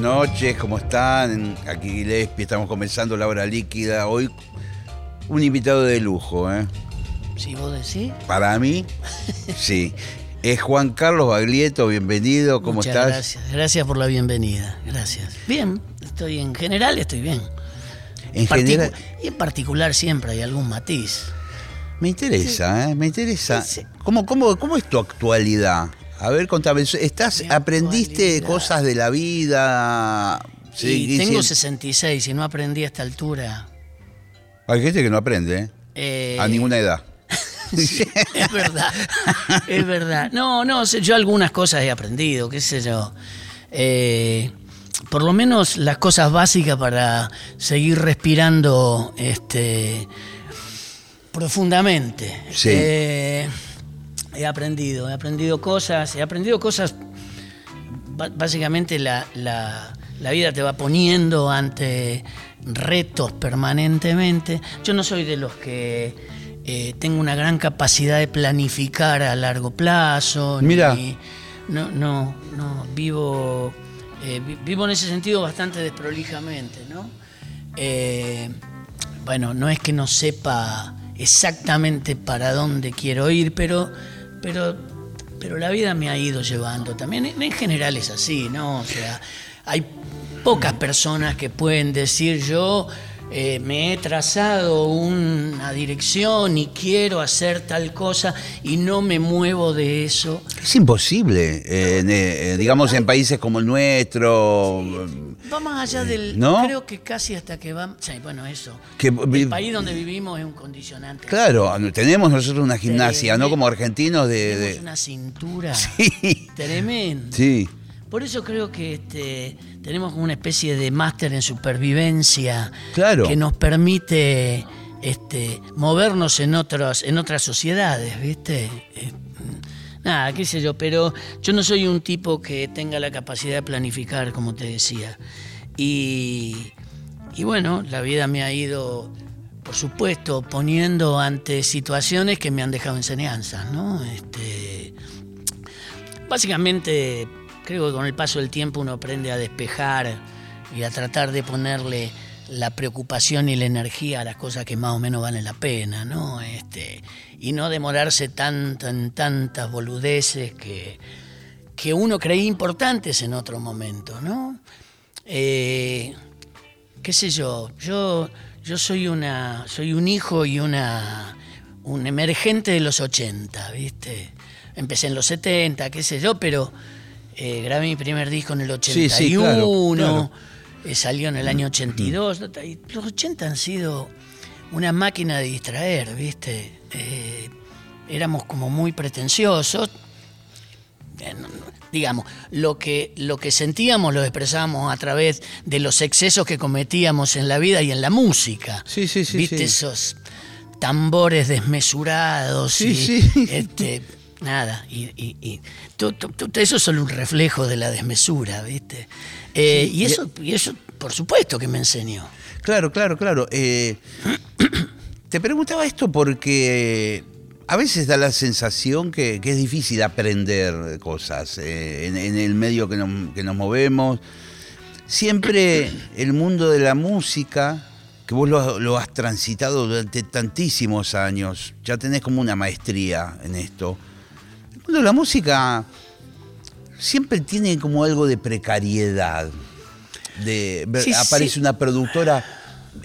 Noches, ¿cómo están? Aquí Gillespie, estamos comenzando la hora líquida. Hoy un invitado de lujo, ¿eh? Si vos decís. Para mí, sí. Es Juan Carlos Baglietto, bienvenido, ¿cómo Muchas estás? Gracias, gracias por la bienvenida. Gracias. Bien, estoy en general, estoy bien. En Particu- general, Y en particular siempre hay algún matiz. me interesa, ¿eh? Me interesa. Sí, sí. ¿Cómo, cómo, ¿Cómo es tu actualidad? A ver, contame, ¿estás, aprendiste cosas de la vida? y Seguís tengo siendo- 66 y no aprendí a esta altura. Hay gente que no aprende, ¿eh? eh, A ninguna edad. Es verdad, es verdad. No, no, yo algunas cosas he aprendido, qué sé yo. Eh, por lo menos las cosas básicas para seguir respirando este, profundamente. Sí. He aprendido, he aprendido cosas, he aprendido cosas. Básicamente la, la- la vida te va poniendo ante retos permanentemente. Yo no soy de los que eh, tengo una gran capacidad de planificar a largo plazo. Mira. ni- no, no, no, vivo, eh, vi- vivo en ese sentido bastante desprolijamente, ¿no? Eh, bueno, no es que no sepa exactamente para dónde quiero ir, pero, pero, pero la vida me ha ido llevando también. En, en general es así, ¿no? O sea, hay pocas personas que pueden decir yo eh, me he trazado una dirección y quiero hacer tal cosa y no me muevo de eso. Es imposible, eh, eh, digamos, en países como el nuestro. Va más allá del. ¿No? Creo que casi hasta que va. sí, bueno, eso. Que el país donde vivimos es un condicionante. Claro, tenemos nosotros una gimnasia, ¿no? Como argentinos de... Tenemos de- una cintura Sí, tremenda. sí. Por eso creo que este, tenemos como una especie de máster en supervivencia Claro. que nos permite este, movernos en, otros, en otras sociedades, ¿viste? Nada, qué sé yo, pero yo no soy un tipo que tenga la capacidad de planificar, como te decía. Y, y bueno, la vida me ha ido, por supuesto, poniendo ante situaciones que me han dejado enseñanzas, ¿no? Este, Básicamente, creo que con el paso del tiempo uno aprende a despejar y a tratar de ponerle la preocupación y la energía a las cosas que más o menos valen la pena, ¿no? Este, y no demorarse tanto en tantas boludeces que, que uno creía importantes en otro momento, ¿no? Eh, qué sé yo, yo, yo soy una, soy un hijo y una un emergente de los 80, ¿viste? Empecé en los 70, qué sé yo, pero eh, grabé mi primer disco en el 81, Sí, sí, claro, claro. Eh, salió en el año 82. y Los 80 han sido una máquina de distraer, ¿viste? Eh, éramos como muy pretenciosos. Eh, no, digamos, lo que, lo que sentíamos lo expresábamos a través de los excesos que cometíamos en la vida y en la música. Sí, sí, sí, ¿Viste sí. esos tambores desmesurados? Sí, y, sí. Este, nada, y, y- y tú- tú- tú- eso es solo un reflejo de la desmesura, ¿viste? Eh, y, eso, y eso, por supuesto que me enseñó. Claro, claro, claro. Eh, te preguntaba esto porque a veces da la sensación que, que es difícil aprender cosas eh, en, en el medio que nos, que nos movemos. Siempre el mundo de la música, que vos lo, lo has transitado durante tantísimos años, ya tenés como una maestría en esto. El mundo de la música siempre tiene como algo de precariedad. De, Sí, aparece sí. una productora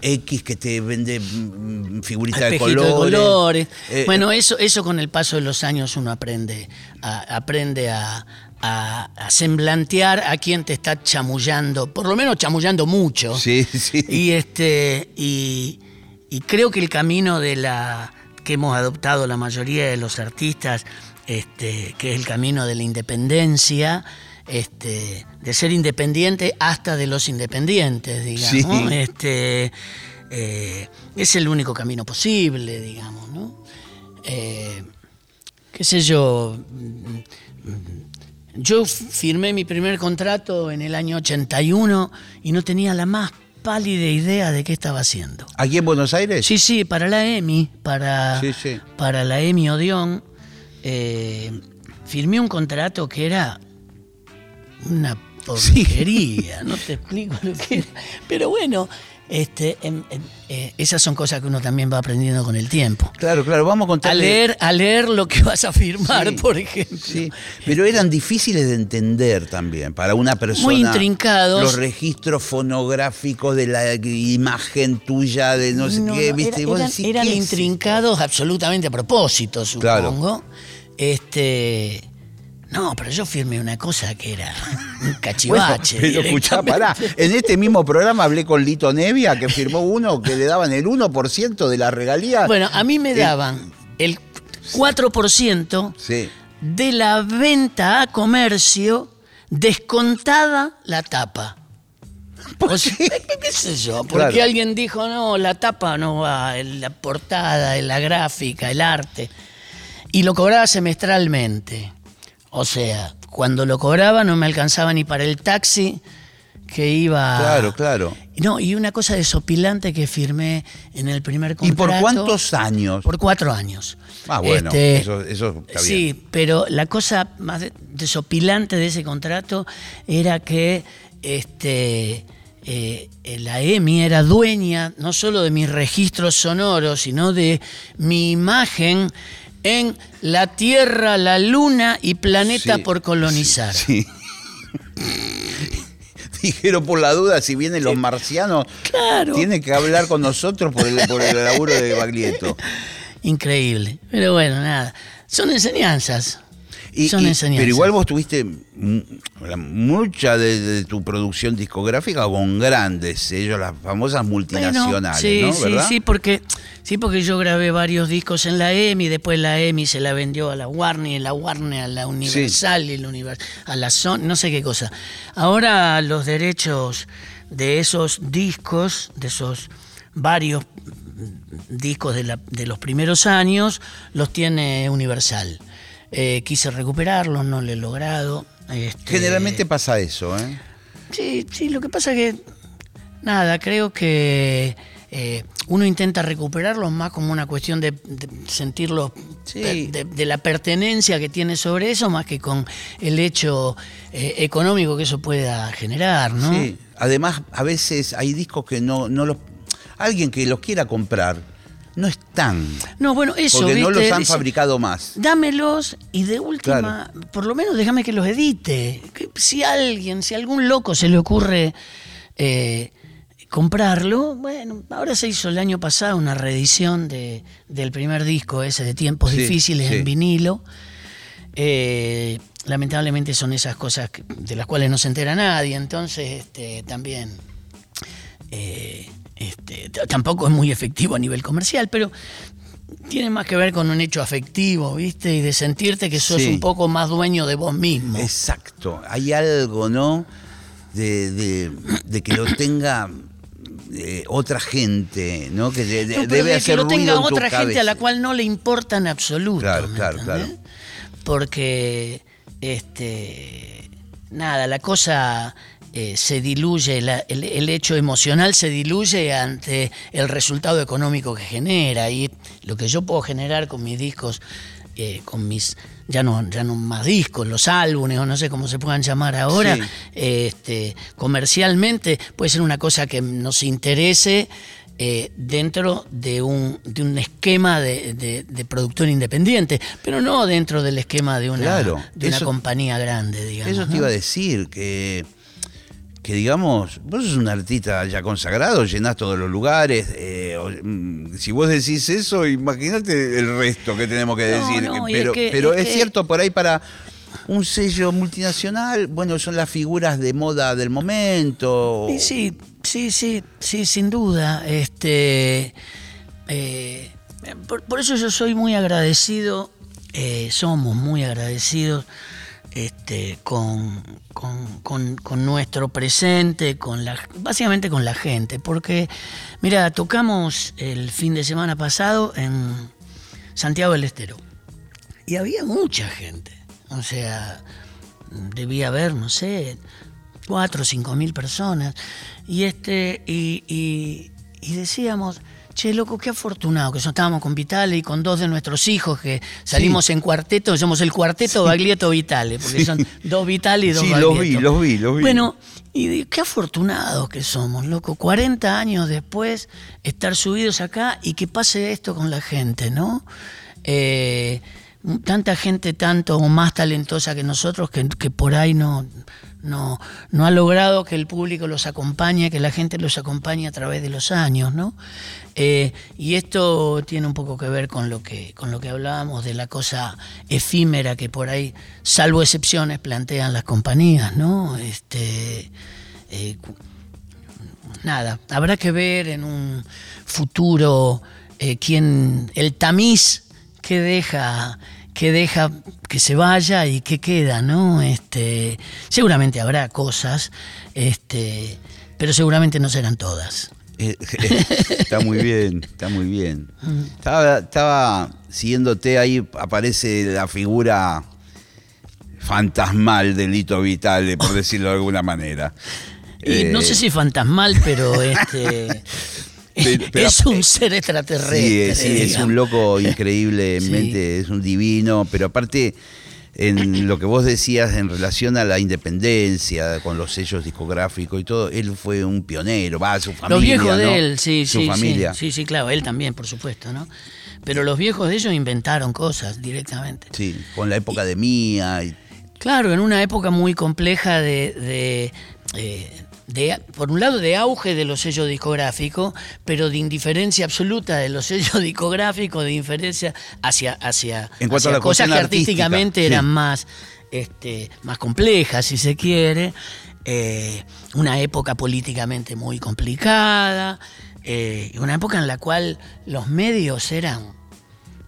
X que te vende mm, figuritas de Espejito colores. de colores. Eh, bueno, eso, eso con el paso de los años uno aprende a, aprende a, a- a semblantear a quien te está chamullando, por lo menos chamullando mucho. Sí, sí. Y este y, y creo que el camino de la que hemos adoptado la mayoría de los artistas, este, que es el camino de la independencia, este, de ser independiente hasta de los independientes, digamos. Sí. Este, eh, es el único camino posible, digamos, ¿no? Eh, qué sé yo, yo firmé mi primer contrato en el año 81 y no tenía la más pálida idea de qué estaba haciendo. ¿Aquí en Buenos Aires? Sí, sí, para la EMI, para, Sí, sí. para la EMI Odeón, eh, firmé un contrato que era una porquería, no te explico lo que era. Pero bueno, este, em, em, eh, esas son cosas que uno también va aprendiendo con el tiempo. Claro, claro, vamos a A contarle. leer, a leer lo que vas a firmar, Sí, por ejemplo. Sí, pero eran difíciles de entender también para una persona. Muy intrincados. Los registros fonográficos de la imagen tuya, de no sé No, qué, ¿viste? era- eran, decís, eran ¿qué es intrincados absolutamente a propósito, Claro. Este. No, pero yo firmé una cosa que era un Bueno, cachivache. pero escuchá, pará. En este mismo programa hablé con Lito Nevia, que firmó uno que le daban el 1% de la regalía. Bueno, a mí me Eh, daban el 4% Sí. de la venta a comercio descontada la tapa. O sea, ¿Qué sé yo? Porque Claro. alguien dijo, no, la tapa no va, la portada, la gráfica, el arte. Y lo cobraba semestralmente. O sea, cuando lo cobraba no me alcanzaba ni para el taxi que iba... Claro, claro. No, y una cosa desopilante que firmé en el primer ¿Y contrato. por cuántos años? Por cuatro años. Ah, bueno, Este, eso, eso está bien. Sí, pero la cosa más de- desopilante de ese contrato era que este, eh, la EMI era dueña no solo de mis registros sonoros, sino de mi imagen en la Tierra, la Luna y planeta Sí, por colonizar. Sí. Dijeron por la duda, si vienen los marcianos, Claro. tiene que hablar con nosotros por el, por el laburo de Baglietto. Increíble. Pero bueno, nada. Son enseñanzas. Y- Son y- enseñanzas. pero igual vos tuviste mucha de, de tu producción discográfica con grandes sellos, las famosas multinacionales, sí, ¿no? sí, ¿Verdad? sí, porque, sí, porque yo grabé varios discos en la EMI, después la EMI se la vendió a la Warner, y la Warner a la Universal, y la Univers- a la Sony, no sé qué cosa. Ahora los derechos de esos discos, de esos varios discos de, la- de los primeros años, los tiene Universal. Eh, quise recuperarlos, no lo he logrado. este, Generalmente pasa eso, ¿eh? Sí, sí, lo que pasa es que, nada, creo que eh, uno intenta recuperarlos más como una cuestión de, de sentirlo, Sí. de, de- de la pertenencia que tiene sobre eso, más que con el hecho eh, económico que eso pueda generar, ¿no? Sí. Además, a veces hay discos que no, no los. Alguien que los quiera comprar no están. No, bueno, eso, Porque no los han Dice, fabricado más. Dámelos y de última, por lo menos déjame que los edite. Que si alguien, si algún loco se le ocurre eh, comprarlo, bueno, ahora se hizo el año pasado una reedición de, del primer disco ese de Tiempos Sí, Difíciles sí. en vinilo. Eh, lamentablemente son esas cosas de las cuales no se entera nadie, entonces este, también eh, este, tampoco es muy efectivo a nivel comercial, pero tiene más que ver con un hecho afectivo, ¿viste? Y de sentirte que sos Sí. un poco más dueño de vos mismo. Exacto. Hay algo, ¿no? De, de- de que lo tenga eh, otra gente, ¿no? Que de- No, debe de que lo tenga otra gente a la cual no le importa en absoluto. Claro, ¿me claro, entendés? claro. Porque, este, nada, la cosa eh, se diluye, la- el, el hecho emocional se diluye ante el resultado económico que genera. Y lo que yo puedo generar con mis discos, eh, con mis, ya no, ya no más discos, los álbumes o no sé cómo se puedan llamar ahora, Sí. este, comercialmente puede ser una cosa que nos interese eh, dentro de un, de un esquema de, de- de productor independiente, pero no dentro del esquema de una, Claro, de una eso- compañía grande, digamos. Eso te ¿no? iba a decir, que, que digamos, vos sos un artista ya consagrado, llenás todos los lugares. eh, mm, si vos decís eso, imagínate el resto que tenemos que No, decir. no, y es pero que- pero es es, que- cierto, por ahí para un sello multinacional, bueno, son las figuras de moda del momento. Sí, sí, sí, sí, sí, sin duda. Este, eh, por, por eso yo soy muy agradecido, eh, somos muy agradecidos este, con, con, nuestro presente, con la, básicamente con la gente. Porque, mira, tocamos el fin de semana pasado en Santiago del Estero. Y había mucha gente. O sea, debía haber, no sé, cuatro o cinco mil personas. Y este, y, y decíamos, Che, loco, qué afortunado que estábamos con Vitale y con dos de nuestros hijos que salimos en cuarteto, somos el cuarteto Baglietto Vitale, porque son dos Vitale y dos sí, Baglietto. los vi, los vi, los vi. Bueno, y qué afortunados que somos, loco. 40 años después, estar subidos acá y que pase esto con la gente, ¿no? Eh, tanta gente tanto o más talentosa que nosotros que, que por ahí no, no, no ha logrado que el público los acompañe, que la gente los acompañe a través de los años, ¿no? Eh, y esto tiene un poco que ver con lo que, con lo que hablábamos de la cosa efímera que por ahí, salvo excepciones, plantean las compañías, ¿no? Este, eh, nada, habrá que ver en un futuro eh, quién, el tamiz que deja que deja que se vaya y que queda, ¿no? Este, seguramente habrá cosas, este, pero seguramente no serán todas. Eh, está muy bien, está muy bien. Estaba, estaba siguiéndote ahí, aparece la figura fantasmal de Lito Vitale, por decirlo de alguna manera. Y no sé eh, si fantasmal, pero este es un ser extraterrestre. Sí, es un loco increíblemente, es un divino, pero aparte en lo que vos decías en relación a la independencia, con los sellos discográficos y todo, él fue un pionero, va, su familia. Los viejos de él, sí, su sí, familia. sí, sí, claro, él también, por supuesto, ¿no? Pero los viejos de ellos inventaron cosas directamente. Sí, con la época de Mía. Y... Claro, en una época muy compleja de, eh, por un lado, de auge de los sellos discográficos, pero de indiferencia absoluta de los sellos discográficos, de indiferencia hacia, hacia, en cuanto a la cosas que artísticamente eran más, este, más complejas, si se quiere. Eh, una época políticamente muy complicada, eh, una época en la cual los medios eran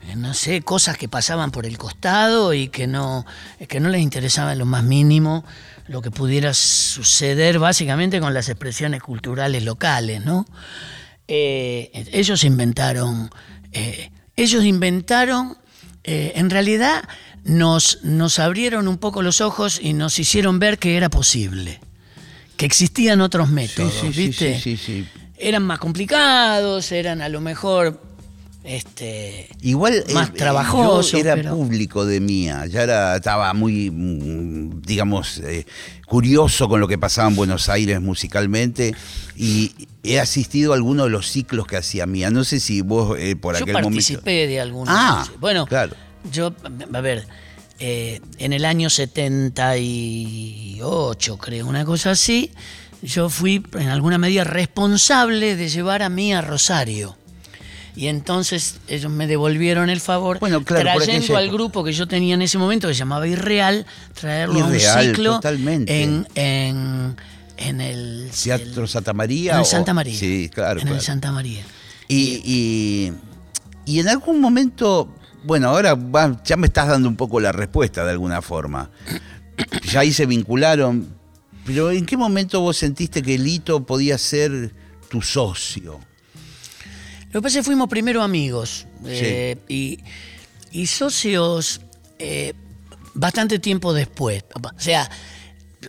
eh, no sé, cosas que pasaban por el costado y que no, que no les interesaba en lo más mínimo lo que pudiera suceder básicamente con las expresiones culturales locales, ¿no? Eh, ellos inventaron, eh, ellos inventaron, eh, en realidad nos, nos abrieron un poco los ojos y nos hicieron ver que era posible, que existían otros métodos, ¿viste? Sí, sí, sí, eran más complicados, eran a lo mejor este igual más trabajoso era público de mía ya era, estaba muy mm, digamos eh, curioso con lo que pasaba en Buenos Aires musicalmente y he asistido a algunos de los ciclos que hacía mía. No sé si vos eh, por aquel momento yo participé de algunos. Ah bueno claro. yo a ver eh, en el año 78 creo una cosa así yo fui en alguna medida responsable de llevar a mí a Rosario y entonces ellos me devolvieron el favor, bueno, claro, trayendo al grupo que yo tenía en ese momento, que se llamaba Irreal, traerlo a un ciclo En, en, el Teatro Santa María. En el Santa María. Sí, claro. En el Santa María. Y, y, en algún momento, bueno, ahora ya me estás dando un poco la respuesta de alguna forma. Ya ahí se vincularon, pero ¿en qué momento vos sentiste que Lito podía ser tu socio? Lo que pasa es que fuimos primero amigos eh, y, socios eh, bastante tiempo después. O sea,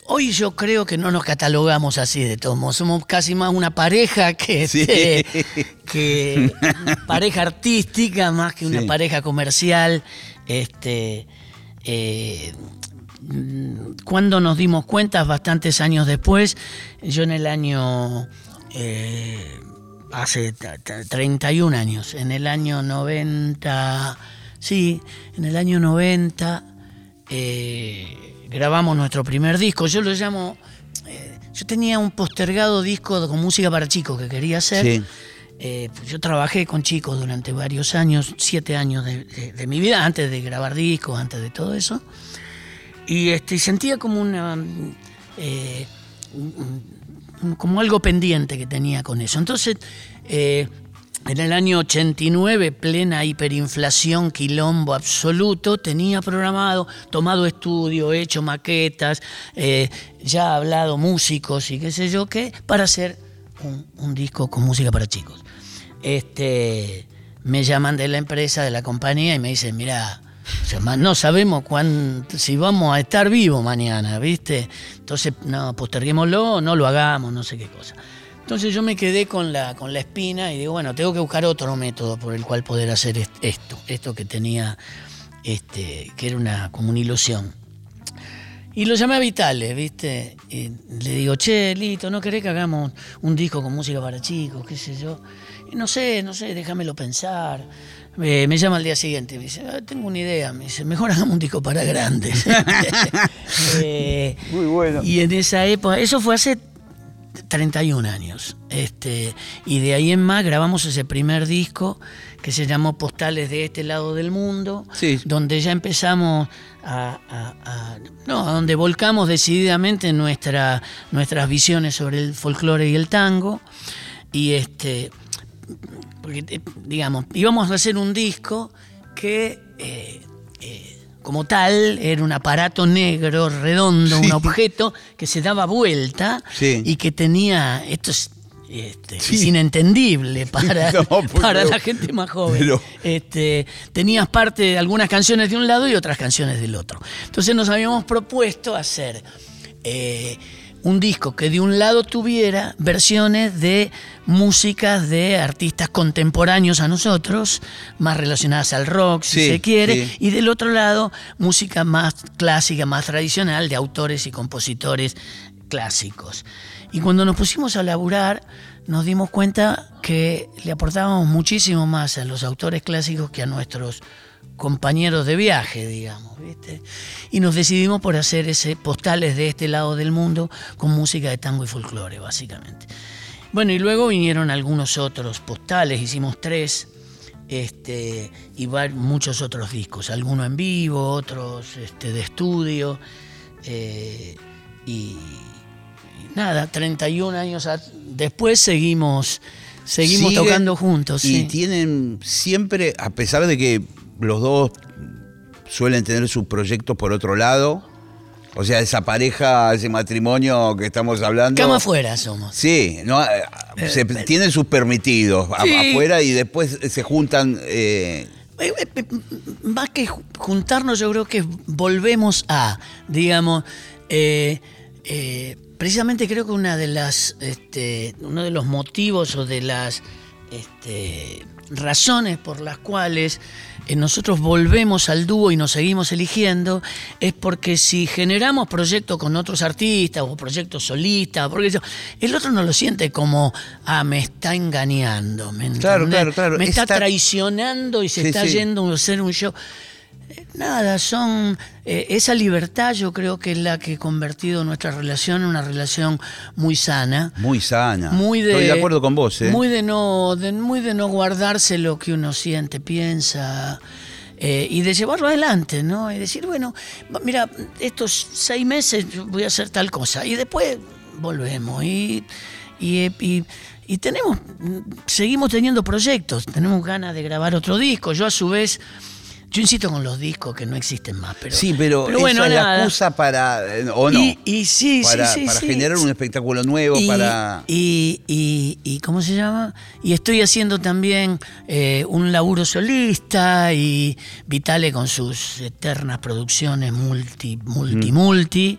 hoy yo creo que no nos catalogamos así de todos modos. Somos casi más una pareja que, este, que pareja artística más que una pareja comercial. Este, eh, cuando nos dimos cuenta, bastantes años después, yo en el año hace 31 años, en el año 90, sí, en el año 90 eh, grabamos nuestro primer disco. Yo lo llamo, eh, yo tenía un postergado disco con música para chicos que quería hacer. Eh, yo trabajé con chicos durante varios años, siete años de, mi vida, antes de grabar discos, antes de todo eso. Y este, sentía como una como algo pendiente que tenía con eso. Entonces, eh, en el año 89, plena hiperinflación, quilombo absoluto, tenía programado, tomado estudio, hecho maquetas, eh, ya hablado músicos y qué sé yo qué, para hacer un, un disco con música para chicos. Este, me llaman de la empresa, de la compañía y me dicen, mira, no sabemos cuándo, si vamos a estar vivos mañana, ¿viste? Entonces, no, posterguémoslo, no lo hagamos, no sé qué cosa. Entonces yo me quedé con la, con la espina y digo, bueno, tengo que buscar otro método por el cual poder hacer esto, esto que tenía, este, que era una, como una ilusión. Y lo llamé a Vitales, ¿viste? Y le digo, che, Lito, ¿no querés que hagamos un disco con música para chicos? ¿Qué sé yo? No sé, no sé, déjamelo pensar. Me llama al día siguiente, me dice, ah, tengo una idea, me dice, mejor hagamos un disco para grandes. eh, Muy bueno. Y en esa época, eso fue hace 31 años. Este, y de ahí en más grabamos ese primer disco que se llamó Postales de este lado del mundo, donde ya empezamos a, no, donde volcamos decididamente nuestra, nuestras visiones sobre el folclore y el tango. Y este, porque, digamos, íbamos a hacer un disco que eh, eh, como tal, era un aparato negro, redondo, un objeto que se daba vuelta y que tenía. Esto es, este, inentendible para, para la gente más joven. Este, tenías parte de algunas canciones de un lado y otras canciones del otro. Entonces nos habíamos propuesto hacer eh, un disco que de un lado tuviera versiones de músicas de artistas contemporáneos a nosotros, más relacionadas al rock, si se quiere, y del otro lado música más clásica, más tradicional, de autores y compositores clásicos. Y cuando nos pusimos a laburar, nos dimos cuenta que le aportábamos muchísimo más a los autores clásicos que a nuestros compañeros de viaje, digamos, ¿viste? Y nos decidimos por hacer ese postales de este lado del mundo con música de tango y folclore, básicamente. Bueno, y luego vinieron algunos otros postales, hicimos tres, este, y muchos otros discos, algunos en vivo, otros este, de estudio, eh, y, nada, 31 años después seguimos, seguimos tocando juntos. Y tienen siempre, a pesar de que los dos suelen tener sus proyectos por otro lado. O sea, esa pareja, ese matrimonio que estamos hablando. Cama afuera somos. Sí, no, eh, se, eh, tienen sus permitidos afuera y después se juntan. Eh, más que juntarnos, yo creo que volvemos a, digamos, precisamente creo que una de las, este, uno de los motivos o de las este, razones por las cuales eh, nosotros volvemos al dúo y nos seguimos eligiendo es porque si generamos proyectos con otros artistas o proyectos solistas, porque el otro no lo siente como, ah, me está engañando, ¿me claro, claro, claro. Me está, traicionando y se está yendo a hacer un show. Nada, son eh, esa libertad yo creo que es la que ha convertido nuestra relación en una relación muy sana. Muy sana. Muy de, Estoy de acuerdo con vos. ¿eh? Muy de no, muy de no guardarse lo que uno siente, piensa. Eh, y de llevarlo adelante, ¿no? Y decir, bueno, mira, estos seis meses voy a hacer tal cosa y después volvemos y, y, y tenemos, seguimos teniendo proyectos, tenemos ganas de grabar otro disco. Yo a su vez yo insisto con los discos que no existen más, pero. Sí, pero, bueno, es la excusa para. ¿O no? Y, sí, para, sí, para generar un espectáculo nuevo, para. Y, y, ¿cómo se llama? Y estoy haciendo también eh, un laburo solista y Vitale con sus eternas producciones multi, multi, multi.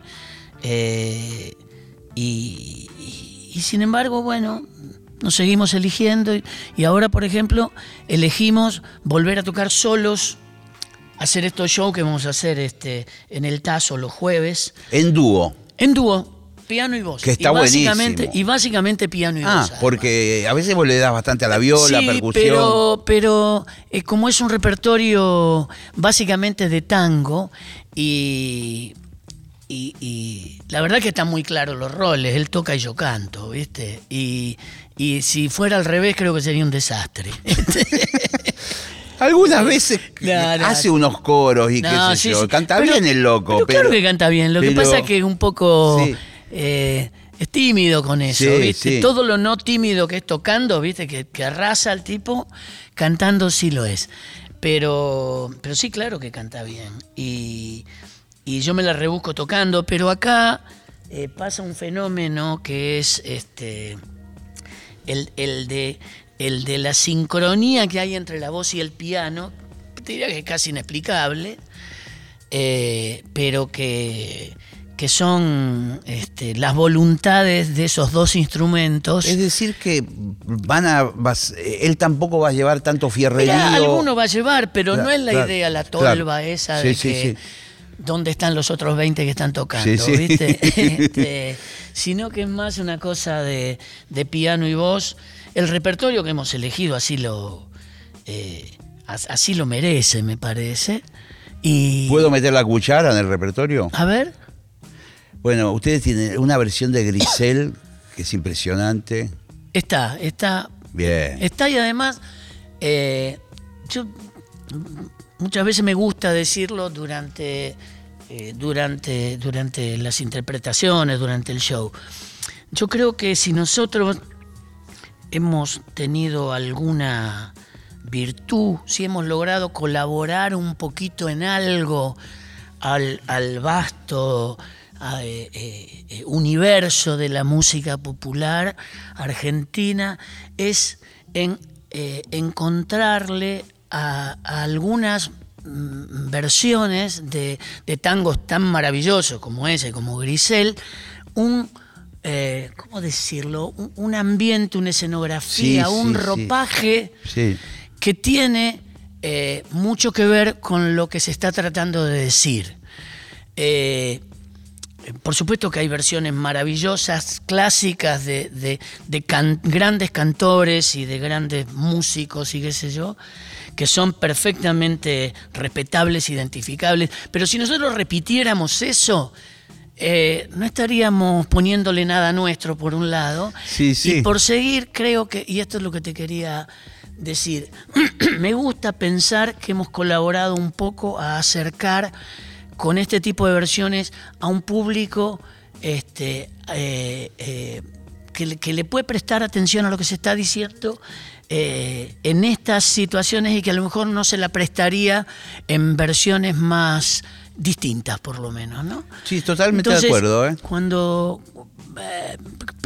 Eh, y, y sin embargo, bueno, nos seguimos eligiendo y ahora, por ejemplo, elegimos volver a tocar solos hacer estos shows que vamos a hacer este, en el Tazo los jueves. En dúo. En dúo. Piano y voz. Que está y básicamente, Y básicamente piano y ah, voz. Ah, porque a veces vos le das bastante a la viola, sí, percusión. Pero, pero eh, como es un repertorio básicamente de tango y, y, la verdad que están muy claros los roles. Él toca y yo canto, ¿viste? Y, y si fuera al revés creo que sería un desastre. Algunas veces hace unos coros y qué sé yo. Canta bien el loco. Pero, claro que canta bien. Lo que pasa es que un poco. Eh, es tímido con eso, ¿viste? Todo lo no tímido que es tocando, ¿viste? Que, que arrasa al tipo, cantando sí lo es. Pero, pero sí, claro que canta bien. Y, y yo me la rebusco tocando, pero acá eh, pasa un fenómeno que es este el, el de, el de la sincronía que hay entre la voz y el piano, diría que es casi inexplicable, eh, pero que, que son este, las voluntades de esos dos instrumentos. Es decir, que van a. vas- él tampoco va a llevar tanto fierrerío. Mirá, alguno va a llevar, pero Claro, no es la claro, idea, la claro. tolva esa Sí, de sí, que sí. dónde están los otros 20 que están tocando. ¿viste? Este, sino que es más una cosa de, de piano y voz. El repertorio que hemos elegido así lo, eh, as- así lo merece, me parece. Y, ¿Puedo meter la cuchara en el repertorio? A ver, Bueno, ustedes tienen una versión de Grisel que es impresionante. está, está Bien. Está y además, eh, yo muchas veces me gusta decirlo durante, eh, durante, durante las interpretaciones, durante el show. Yo creo que si nosotros hemos tenido alguna virtud, si hemos logrado colaborar un poquito en algo al, vasto eh, eh, eh, universo de la música popular argentina, es en encontrarle a, a algunas mm, versiones de, de tangos tan maravillosos como ese, como Grisel, un, eh, ¿cómo decirlo? Un, un ambiente, una escenografía, Sí, un sí, ropaje Sí. que tiene eh, mucho que ver con lo que se está tratando de decir. Eh, por supuesto que hay versiones maravillosas, clásicas de, de- de can- grandes cantores y de grandes músicos y qué sé yo, que son perfectamente respetables, identificables. Pero si nosotros repitiéramos eso, eh, no estaríamos poniéndole nada nuestro por un lado. Sí, sí. Y por seguir, creo que, y esto es lo que te quería decir, me gusta pensar que hemos colaborado un poco a acercar con este tipo de versiones a un público este, eh, eh, que, le- que le puede prestar atención a lo que se está diciendo eh, en estas situaciones y que a lo mejor no se la prestaría en versiones más distintas, por lo menos, ¿no? Sí, totalmente de acuerdo, ¿eh? Cuando eh,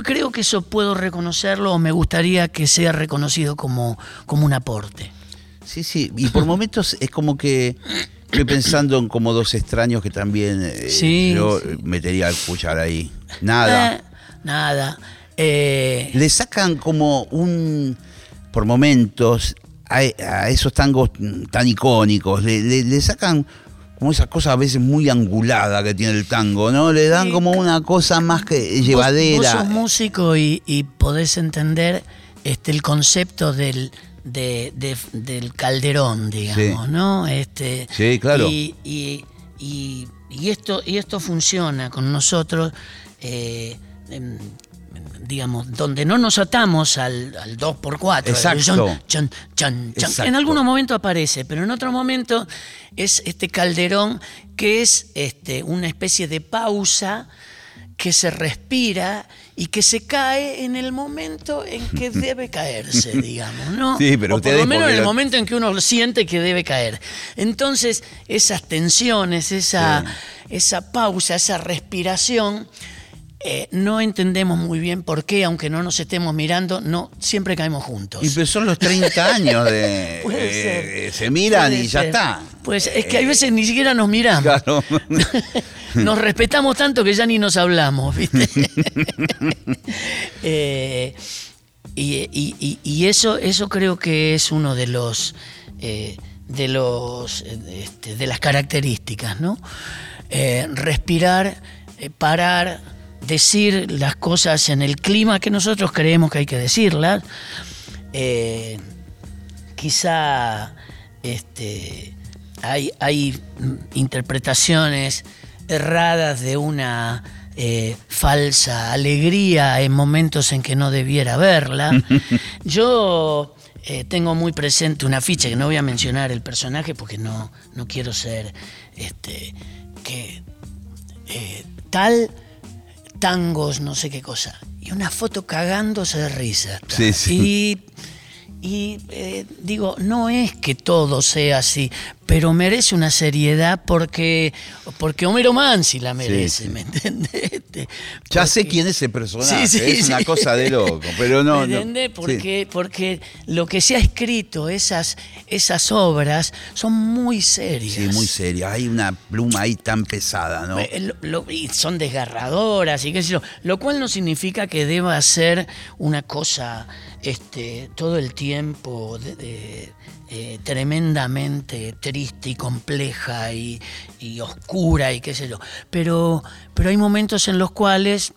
creo que eso puedo reconocerlo o me gustaría que sea reconocido como, como un aporte. Sí, sí. Y por momentos es como que estoy pensando en como dos extraños que también eh, Sí, yo sí. metería el cuchar ahí. Nada. Eh, nada. Le sacan como un. Por momentos, a, a esos tangos tan icónicos, le, le- le sacan como esa cosa a veces muy angulada que tiene el tango, ¿no? Le dan como una cosa más que vos- llevadera. Vos, sos músico y, y podés entender este, el concepto del, de- de- del calderón, digamos, Sí. ¿no? Este, Sí, claro. Y, y- y- y esto, y esto funciona con nosotros, eh, em, digamos, donde no nos atamos al, al 2x4. Exacto. al chan. Exacto. En algunos momentos aparece, pero en otro momento es este calderón que es este, una especie de pausa que se respira y que se cae en el momento en que debe caerse, digamos, ¿no? Sí, pero o por lo menos en el momento en que uno siente que debe caer. Entonces, esas tensiones, esa, esa pausa, esa respiración, eh, no entendemos muy bien por qué, aunque no nos estemos mirando, no siempre caemos juntos. Y pues son los 30 años de. Puede eh, ser. se miran Puede y ya está. Pues es que hay veces ni siquiera nos miramos. Claro. Nos respetamos tanto que ya ni nos hablamos, ¿viste? Eh, y, y- y- y eso, eso creo que es uno de los eh, de los eh, este, de las características, ¿no? Eh, respirar, eh, parar, decir las cosas en el clima que nosotros creemos que hay que decirlas. Eh, quizá este, hay, hay interpretaciones erradas de una eh, falsa alegría en momentos en que no debiera haberla. Yo eh, tengo muy presente una ficha que no voy a mencionar el personaje porque no, no quiero ser este, que tal tangos, no sé qué cosa. Y una foto cagándose de risa. Sí, sí. Y, y, eh, digo, no es que todo sea así, pero merece una seriedad porque, porque Homero Mansi la merece, sí. ¿me entendés? Ya sé quién es ese personaje, Sí, es una cosa de loco, pero no. ¿Me no. entendés? Porque, porque lo que se ha escrito, esas, esas obras, son muy serias. Sí, muy seria. Hay una pluma ahí tan pesada, ¿no? Eh, lo- lo- y son desgarradoras y qué sé yo. Lo cual no significa que deba ser una cosa este, todo el tiempo de- de, eh, tremendamente triste y compleja y, y oscura y qué sé yo. Pero, pero hay momentos en los cuales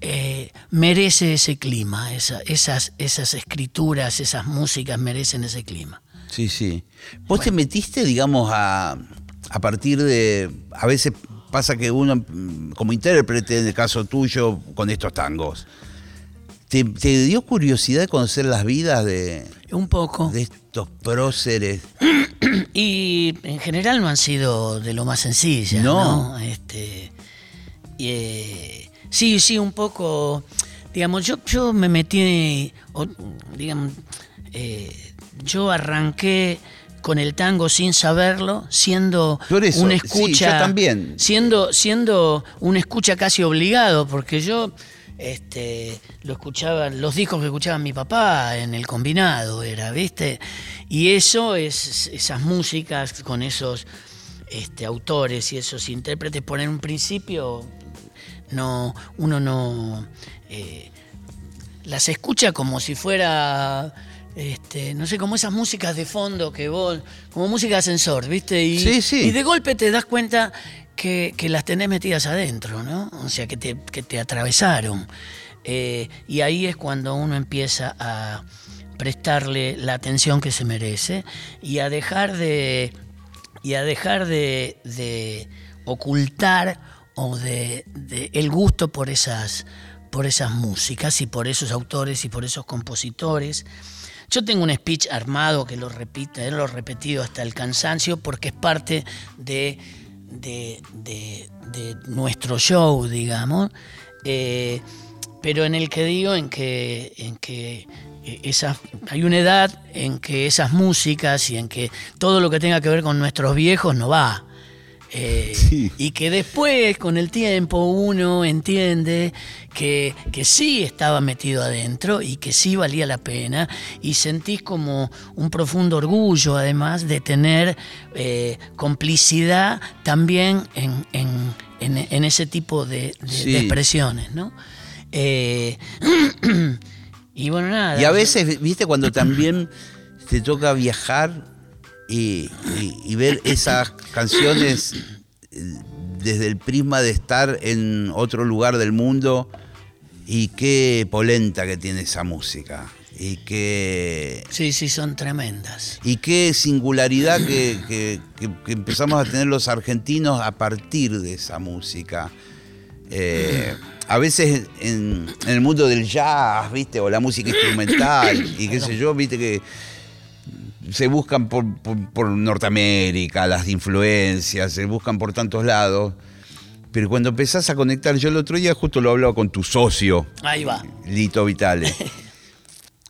eh, merece ese clima, esa- esas, esas escrituras, esas músicas merecen ese clima. Sí, sí. ¿Vos te metiste, digamos, a, a partir de... A veces pasa que uno, mm, como intérprete, en el caso tuyo, con estos tangos, ¿te, te dio curiosidad de conocer las vidas de, Un poco. de estos próceres? Y en general no han sido de lo más sencillas, No. ¿no? Este, y, eh, sí, sí, un poco. Digamos, yo, yo me metí, o, digamos, eh, yo arranqué con el tango sin saberlo, siendo eso, un sí, escucha. yo también. Siendo, siendo un escucha casi obligado, porque yo este, lo escuchaba, los discos que escuchaba mi papá en el combinado era, ¿viste? Y eso es, esas músicas con esos este, autores y esos intérpretes, por en un principio no, uno no eh, las escucha como si fuera este, no sé, como esas músicas de fondo que vos, como música de ascensor, ¿viste? Y, Sí, sí. y de golpe te das cuenta que, las tenés metidas adentro, ¿no? O sea, que te, que te atravesaron. Eh, y ahí es cuando uno empieza a prestarle la atención que se merece y a dejar de, y a dejar de, de ocultar o de, de el gusto por esas, por esas músicas y por esos autores y por esos compositores. Yo tengo un speech armado que lo repite, lo he repetido hasta el cansancio porque es parte de, de, de- de nuestro show, digamos. Eh, pero en el que digo en que, en que eh, esas, hay una edad en que esas músicas y en que todo lo que tenga que ver con nuestros viejos no va. Eh, Sí. Y que después, con el tiempo, uno entiende que, que sí estaba metido adentro y que sí valía la pena y sentís como un profundo orgullo, además, de tener eh, complicidad también en, en- en- en ese tipo de, de- Sí. de expresiones, ¿no? Eh, y bueno, nada. Y a veces, viste, cuando también te toca viajar y, y- y ver esas canciones desde el prisma de estar en otro lugar del mundo y qué polenta que tiene esa música. Y qué, Sí, sí, son tremendas. y qué singularidad que, que- que- que empezamos a tener los argentinos a partir de esa música. Eh, a veces en, en el mundo del jazz, ¿viste? O la música instrumental y qué sé yo, ¿viste? Que se buscan por, por- por Norteamérica, las influencias, se buscan por tantos lados. Pero cuando empezás a conectar, yo el otro día justo lo hablaba con tu socio, Ahí va. Lito Vitale.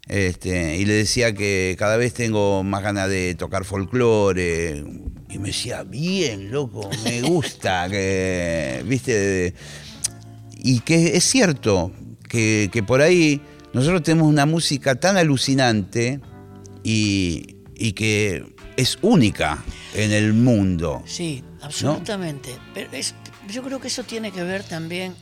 Este, y le decía que cada vez tengo más ganas de tocar folclore. Y me decía, bien, loco, me gusta, que, viste, y que es cierto, que, que por ahí nosotros tenemos una música tan alucinante y, y que es única en el mundo. Sí, absolutamente. Pero es, yo creo que eso tiene que ver también,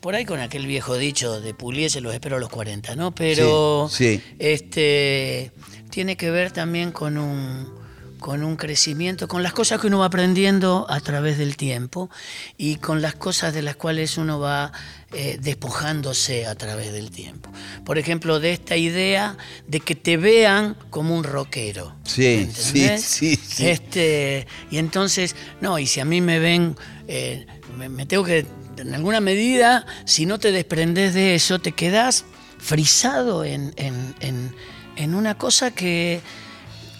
por ahí con aquel viejo dicho de Puliese los espero a los 40, ¿no? Pero Sí, sí. este tiene que ver también con un con un crecimiento, con las cosas que uno va aprendiendo a través del tiempo y con las cosas de las cuales uno va eh, despojándose a través del tiempo. Por ejemplo, de esta idea de que te vean como un rockero. Sí, sí, sí, sí. Este, y entonces, no, y si a mí me ven, eh, me, me tengo que, en alguna medida, si no te desprendes de eso, te quedas frisado en, en- en- en una cosa que,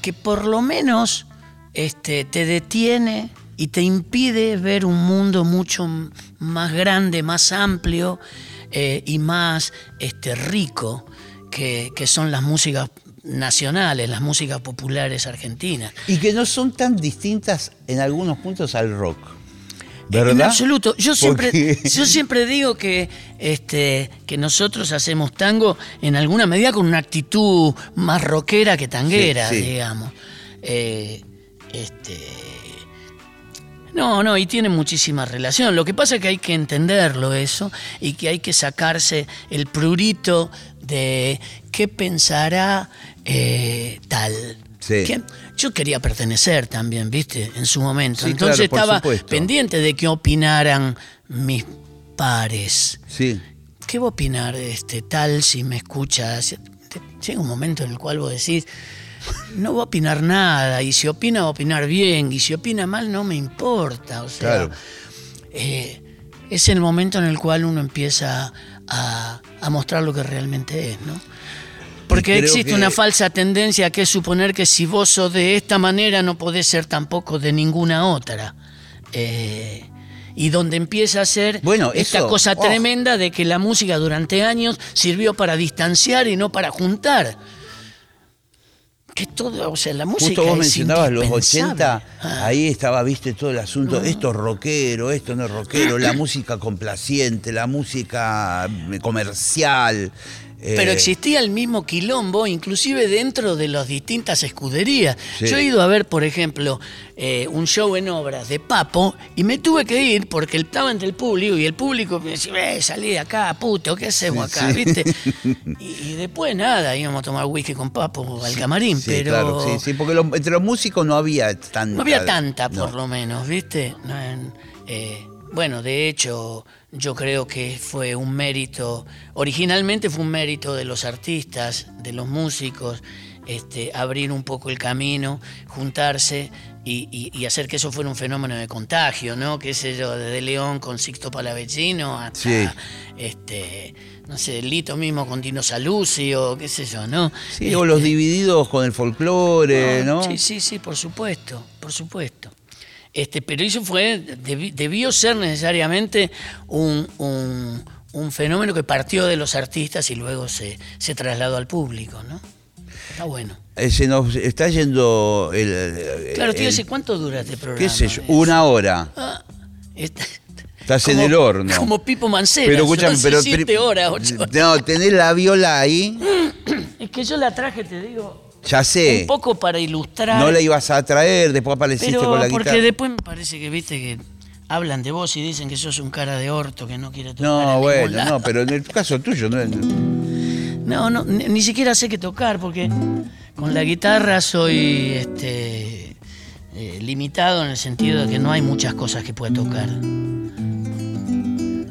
que por lo menos este, te detiene y te impide ver un mundo mucho más grande, más amplio eh, y más este, rico que, que son las músicas nacionales, las músicas populares argentinas. Y que no son tan distintas en algunos puntos al rock. ¿Verdad? En absoluto. Yo siempre, Porque- yo siempre digo que, este, que nosotros hacemos tango en alguna medida con una actitud más rockera que tanguera, Sí, sí. digamos. Eh, este, no, no, y tiene muchísima relación. Lo que pasa es que hay que entenderlo eso y que hay que sacarse el prurito de qué pensará eh, tal. Sí. ¿Qué- Yo quería pertenecer también, ¿viste? En su momento. Sí, Entonces claro, estaba supuesto. pendiente de qué opinaran mis pares. Sí. ¿Qué va a opinar este tal si me escuchas? Llega un momento en el cual vos decís, no va a opinar nada, y si opina va a opinar bien, y si opina mal no me importa. O sea, Claro. eh, es el momento en el cual uno empieza a, a mostrar lo que realmente es, ¿no? Porque existe que- una falsa tendencia que es suponer que si vos sos de esta manera no podés ser tampoco de ninguna otra. Eh, y donde empieza a ser Bueno, esta eso, cosa oh. tremenda de que la música durante años sirvió para distanciar y no para juntar. Que todo, o sea, la música Justo vos es mencionabas los indispensable. 80, Ah. ahí estaba, viste, todo el asunto, esto es rockero, esto no es rockero, la música complaciente, la música eh, comercial. Eh, Pero existía el mismo quilombo, inclusive dentro de las distintas escuderías. Sí. Yo he ido a ver, por ejemplo, eh, un show en obras de Papo y me tuve que ir porque estaba entre el público y el público me decía, eh, salí de acá, puto, ¿qué hacemos acá? sí. ¿Viste? Y, y después nada, íbamos a tomar whisky con Papo al camarín, sí, pero claro, sí, sí, porque los- entre los músicos no había tanta. no había tanta, no. por lo menos, ¿viste? No, en- eh, bueno, de hecho, yo creo que fue un mérito, originalmente fue un mérito de los artistas, de los músicos, este, abrir un poco el camino, juntarse y, y- y hacer que eso fuera un fenómeno de contagio, ¿no? Qué sé yo, desde León con Sixto Palavecino hasta, Sí. este, no sé, Lito mismo con Dino Saluzzi o qué sé yo, ¿no? Sí, o los Este, divididos con el folclore, Ah, ¿no? Sí, sí, sí, por supuesto, por supuesto. Este, pero eso fue, debi- debió ser necesariamente un, un- un fenómeno que partió de los artistas y luego se, se trasladó al público, ¿no? Está bueno. Eh, se nos está yendo el. el- Claro, el- tío, ¿ese ¿cuánto dura este programa? ¿Qué sé yo? Eh, Una hora. ah, está- Estás en el horno. Como Pipo Mancera. Pero escúchame, pero. siete horas, ocho horas. No, tenés la viola ahí. Es que yo la traje, te digo, Ya sé. un poco para ilustrar. No la ibas a traer, después apareciste Pero con la porque guitarra. después me parece que viste que hablan de vos y dicen que sos un cara de orto que no quiere tocar. No, bueno, lado. no, pero en el caso tuyo, no. No, no, ni, ni siquiera sé qué tocar porque con la guitarra soy este eh, limitado en el sentido de que no hay muchas cosas que pueda tocar.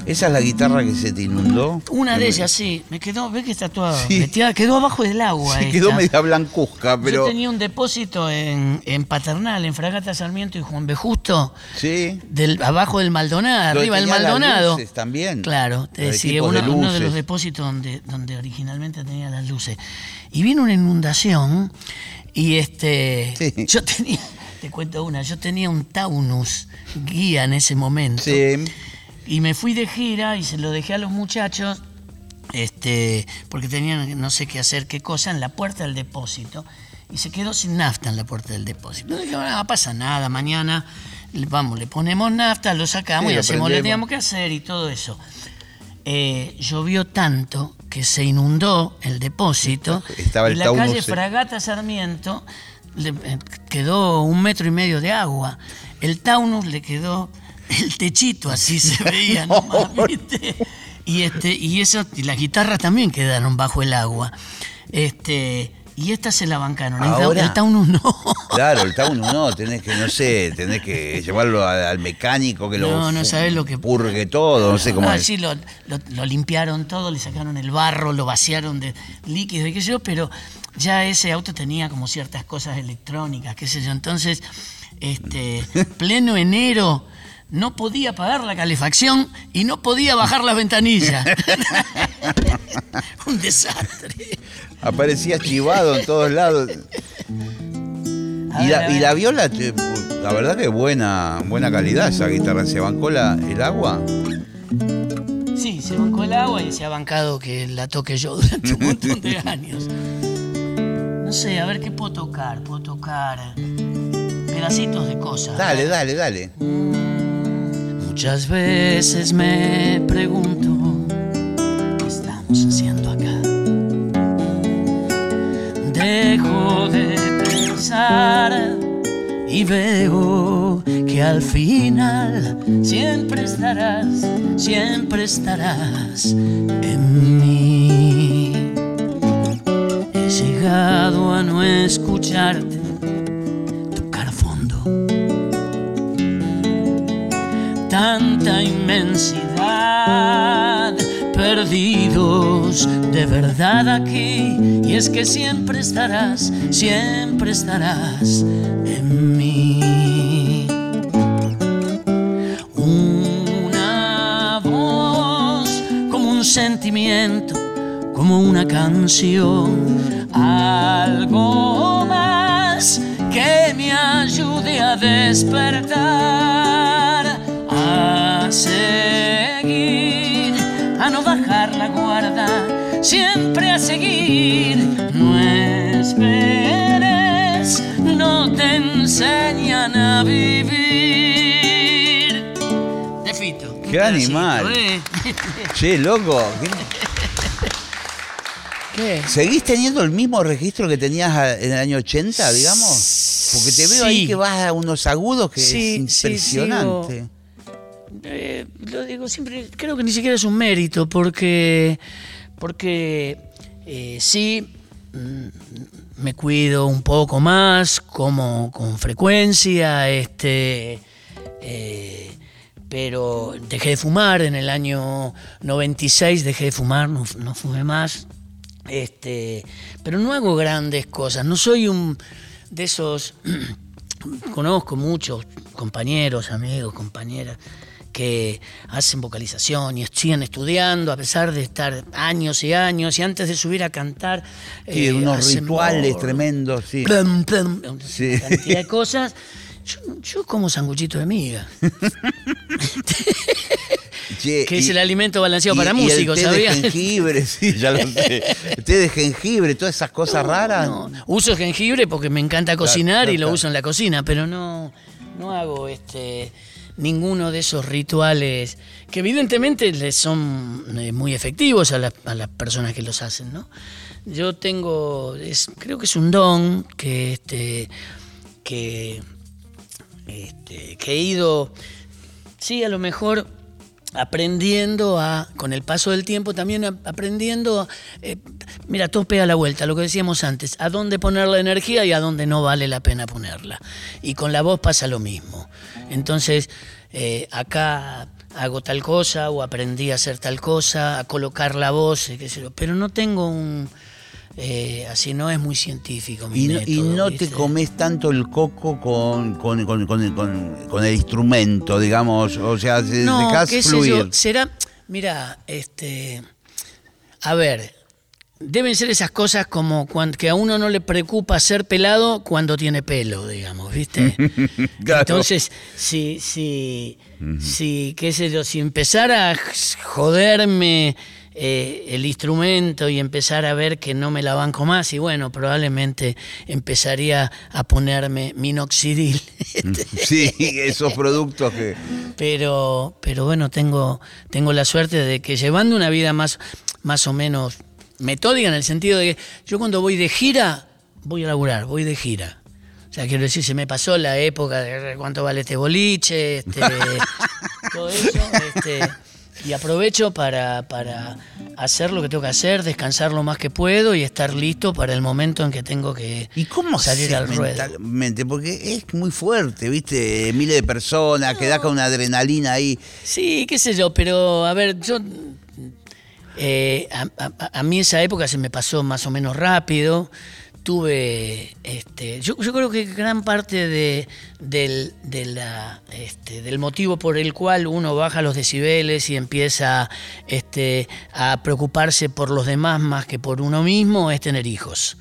¿Esa es la guitarra que se te inundó? Una de ellas sí, me quedó, ves que está toda Sí. metida, quedó abajo del agua. Esta. quedó media blancuzca, Yo pero. tenía un depósito en, en Paternal, en Fragata Sarmiento y Juan B. Justo, Sí. del, abajo del Maldonado, arriba del tenía las Maldonado. luces también. Claro, decía, equipos uno, de uno de los depósitos donde, donde originalmente tenía las luces. Y vino una inundación y este Sí. yo tenía, te cuento una, yo tenía un Taunus guía en ese momento. Sí. Y me fui de gira y se lo dejé a los muchachos, este, porque tenían no sé qué hacer, qué cosa, en la puerta del depósito. Y se quedó sin nafta en la puerta del depósito. Dije, "Ah, no pasa nada, mañana vamos, le ponemos nafta, lo sacamos Sí, y hacemos lo que teníamos que hacer y todo eso. Eh, llovió tanto que se inundó el depósito Estaba el y la calle Fragata Sarmiento le, eh, quedó un metro y medio de agua. El Taunus le quedó el techito, así se veía nomás, ¿viste? Y, este, y, eso, y las guitarras también quedaron bajo el agua. Este, y estas se la bancaron. Ahora- el Taunus no. Claro, el Taunus no, tenés que, no sé, tenés que llevarlo a- al mecánico que lo No, no sabés lo que- purgue todo, no sé cómo Ah, es. sí, lo, lo- lo limpiaron todo, le sacaron el barro, lo vaciaron de líquido y qué sé yo, pero ya ese auto tenía como ciertas cosas electrónicas, qué sé yo. Entonces, este, pleno enero, no podía pagar la calefacción y no podía bajar las ventanillas. Un desastre. Aparecía chivado en todos lados. Y ver, la, y la viola, La verdad que buena, buena calidad esa guitarra. ¿Se bancó la, el agua? Sí, se bancó el agua y se ha bancado que la toque yo durante un montón de años. No sé, a ver qué puedo tocar. Puedo tocar pedacitos de cosas. Dale, dale, dale. Muchas veces me pregunto qué estamos haciendo acá. Dejo de pensar y veo que al final siempre estarás, siempre estarás en mí. He llegado a no escucharte Tanta inmensidad, perdidos de verdad aquí. Y es que siempre estarás, siempre estarás en mí. Una voz como un sentimiento, como una canción, algo más que me ayude a despertar, a seguir, a no bajar la guarda, siempre a seguir. No esperes, no te enseñan a vivir. De Fito. Qué animal. ¿eh? Che, loco. ¿qué- ¿Qué? ¿Seguís teniendo el mismo registro que tenías en el año 80, digamos? Porque te veo ahí que vas a unos agudos que Sí, es sí, impresionante. Eh, lo digo siempre, creo que ni siquiera es un mérito, porque, porque eh, sí, mm, me cuido un poco más, como con frecuencia, este, eh, pero dejé de fumar en el año 96, dejé de fumar, no, no fumé más, este, pero no hago grandes cosas, no soy un de esos conozco muchos compañeros, amigos, compañeras que hacen vocalización y siguen estudiando a pesar de estar años y años y antes de subir a cantar Sí, eh, unos hacen rituales tremendos, sí. plum, plum, una Sí. cantidad de cosas. Yo, yo como sanguchito de miga, Che, que es el alimento balanceado y- para y músicos, el té ¿sabías? de jengibre, sí, ya lo sé. Té de jengibre, todas esas cosas raras. No, uso jengibre porque me encanta cocinar claro, y lo claro. uso en la cocina, pero no, no hago este ninguno de esos rituales que evidentemente les son eh, muy efectivos a, las- a las personas que los hacen, ¿no? Yo tengo, es, creo que es un don que este que, este, que he ido, sí, a lo mejor aprendiendo a, con el paso del tiempo, también aprendiendo, a, eh, mira, todo pega la vuelta, lo que decíamos antes, a dónde poner la energía y a dónde no vale la pena ponerla. Y con la voz pasa lo mismo. Entonces, eh, acá hago tal cosa o aprendí a hacer tal cosa, a colocar la voz, eh, pero no tengo un... eh, así no es muy científico. mi Y no, y método, no te comes tanto el coco con, con, con- con el- con- con el instrumento, digamos. O sea, se No, qué sé fluir. yo, será, mira, este, a ver, deben ser esas cosas como cuan- que a uno no le preocupa ser pelado cuando tiene pelo, digamos, ¿viste? Claro. Entonces, si, si, si, qué sé yo, si empezara a joderme eh, el instrumento y empezar a ver que no me la banco más, y bueno, probablemente empezaría a ponerme minoxidil. Sí, esos productos que. pero pero bueno tengo tengo la suerte de que llevando una vida más más o menos metódica en el sentido de que yo cuando voy de gira voy a laburar voy de gira o sea quiero decir se me pasó la época de cuánto vale este boliche este, todo eso este, y aprovecho para, para hacer lo que tengo que hacer, descansar lo más que puedo y estar listo para el momento en que tengo que ¿Y cómo salir al ruedo. mentalmente? Porque es muy fuerte, ¿viste? Miles de personas, que da con una adrenalina ahí. Sí, qué sé yo, pero a ver, yo. eh, a, a- a mí esa época se me pasó más o menos rápido. Tuve. Este, yo, yo creo que gran parte de, del, de este, del motivo por el cual uno baja los decibeles y empieza este, a preocuparse por los demás más que por uno mismo es tener hijos.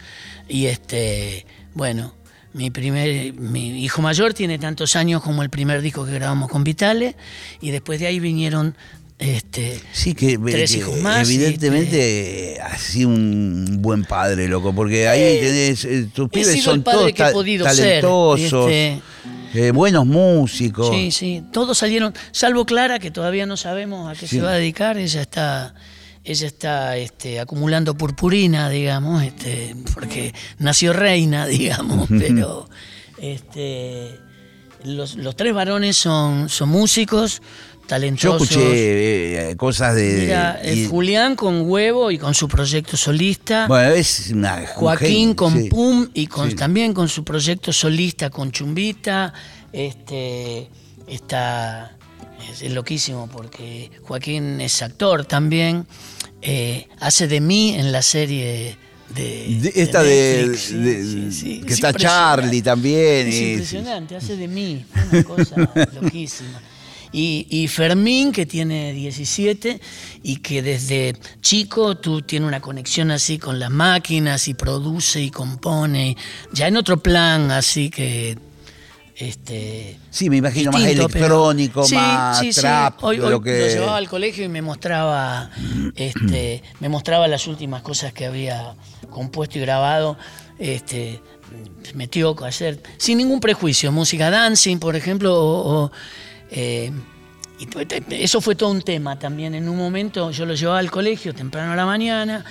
Y este, bueno, mi primer, mi hijo mayor tiene tantos años como el primer disco que grabamos con Vitale, y después de ahí vinieron este, Sí, que, tres que hijos más. evidentemente así un buen padre, loco, porque ahí Eh, tenés, eh, tus pibes son todos ta- talentosos, este. eh, buenos músicos. Sí, sí, todos salieron, salvo Clara, que todavía no sabemos a qué Sí. se va a dedicar, ella está, ella está este, acumulando purpurina, digamos, este, porque nació reina, digamos, pero este, los, los tres varones son, son músicos, Yo talentosos. escuché eh, cosas de... Mira, eh, y- Julián con Huevo y con su proyecto solista. bueno, es una... un Joaquín genio, con sí. Pum y con, Sí. también con su proyecto solista con Chumbita. Este está es, es loquísimo porque Joaquín es actor también. eh, hace de mí en la serie de, De- esta de, Netflix, sí, de- sí, sí, que es está. Charlie también. Es impresionante, hace de mí, una cosa loquísima. Y, y Fermín, que tiene 17 y que desde chico tú tienes una conexión así con las máquinas y produce y compone, ya en otro plan, así que... Este, Sí, me imagino más distinto, electrónico, Sí, más sí, sí. trap, Hoy, hoy lo que... lo llevaba al colegio y me mostraba, este, me mostraba las últimas cosas que había compuesto y grabado. Este, metió a hacer sin ningún prejuicio, música dancing, por ejemplo, o, o, eh, y te- eso fue todo un tema también. En un momento yo lo llevaba al colegio temprano a la mañana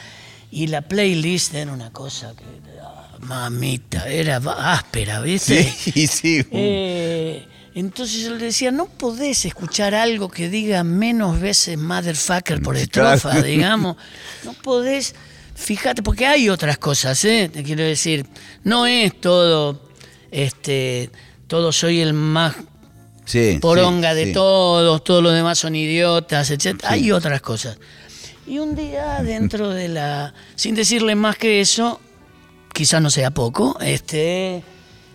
y la playlist era una cosa que, ah, mamita, era áspera, ¿viste? Sí, sí. Eh, entonces yo le decía, no podés escuchar algo que diga menos veces motherfucker por estrofa, Claro. digamos. No podés, fíjate, porque hay otras cosas, ¿eh? Te quiero decir, no es todo, este, todo soy el más sí, poronga sí, de sí. todos, todos los demás son idiotas, etc. Hay otras cosas. Y un día dentro de la, sin decirle más que eso, quizás no sea poco, este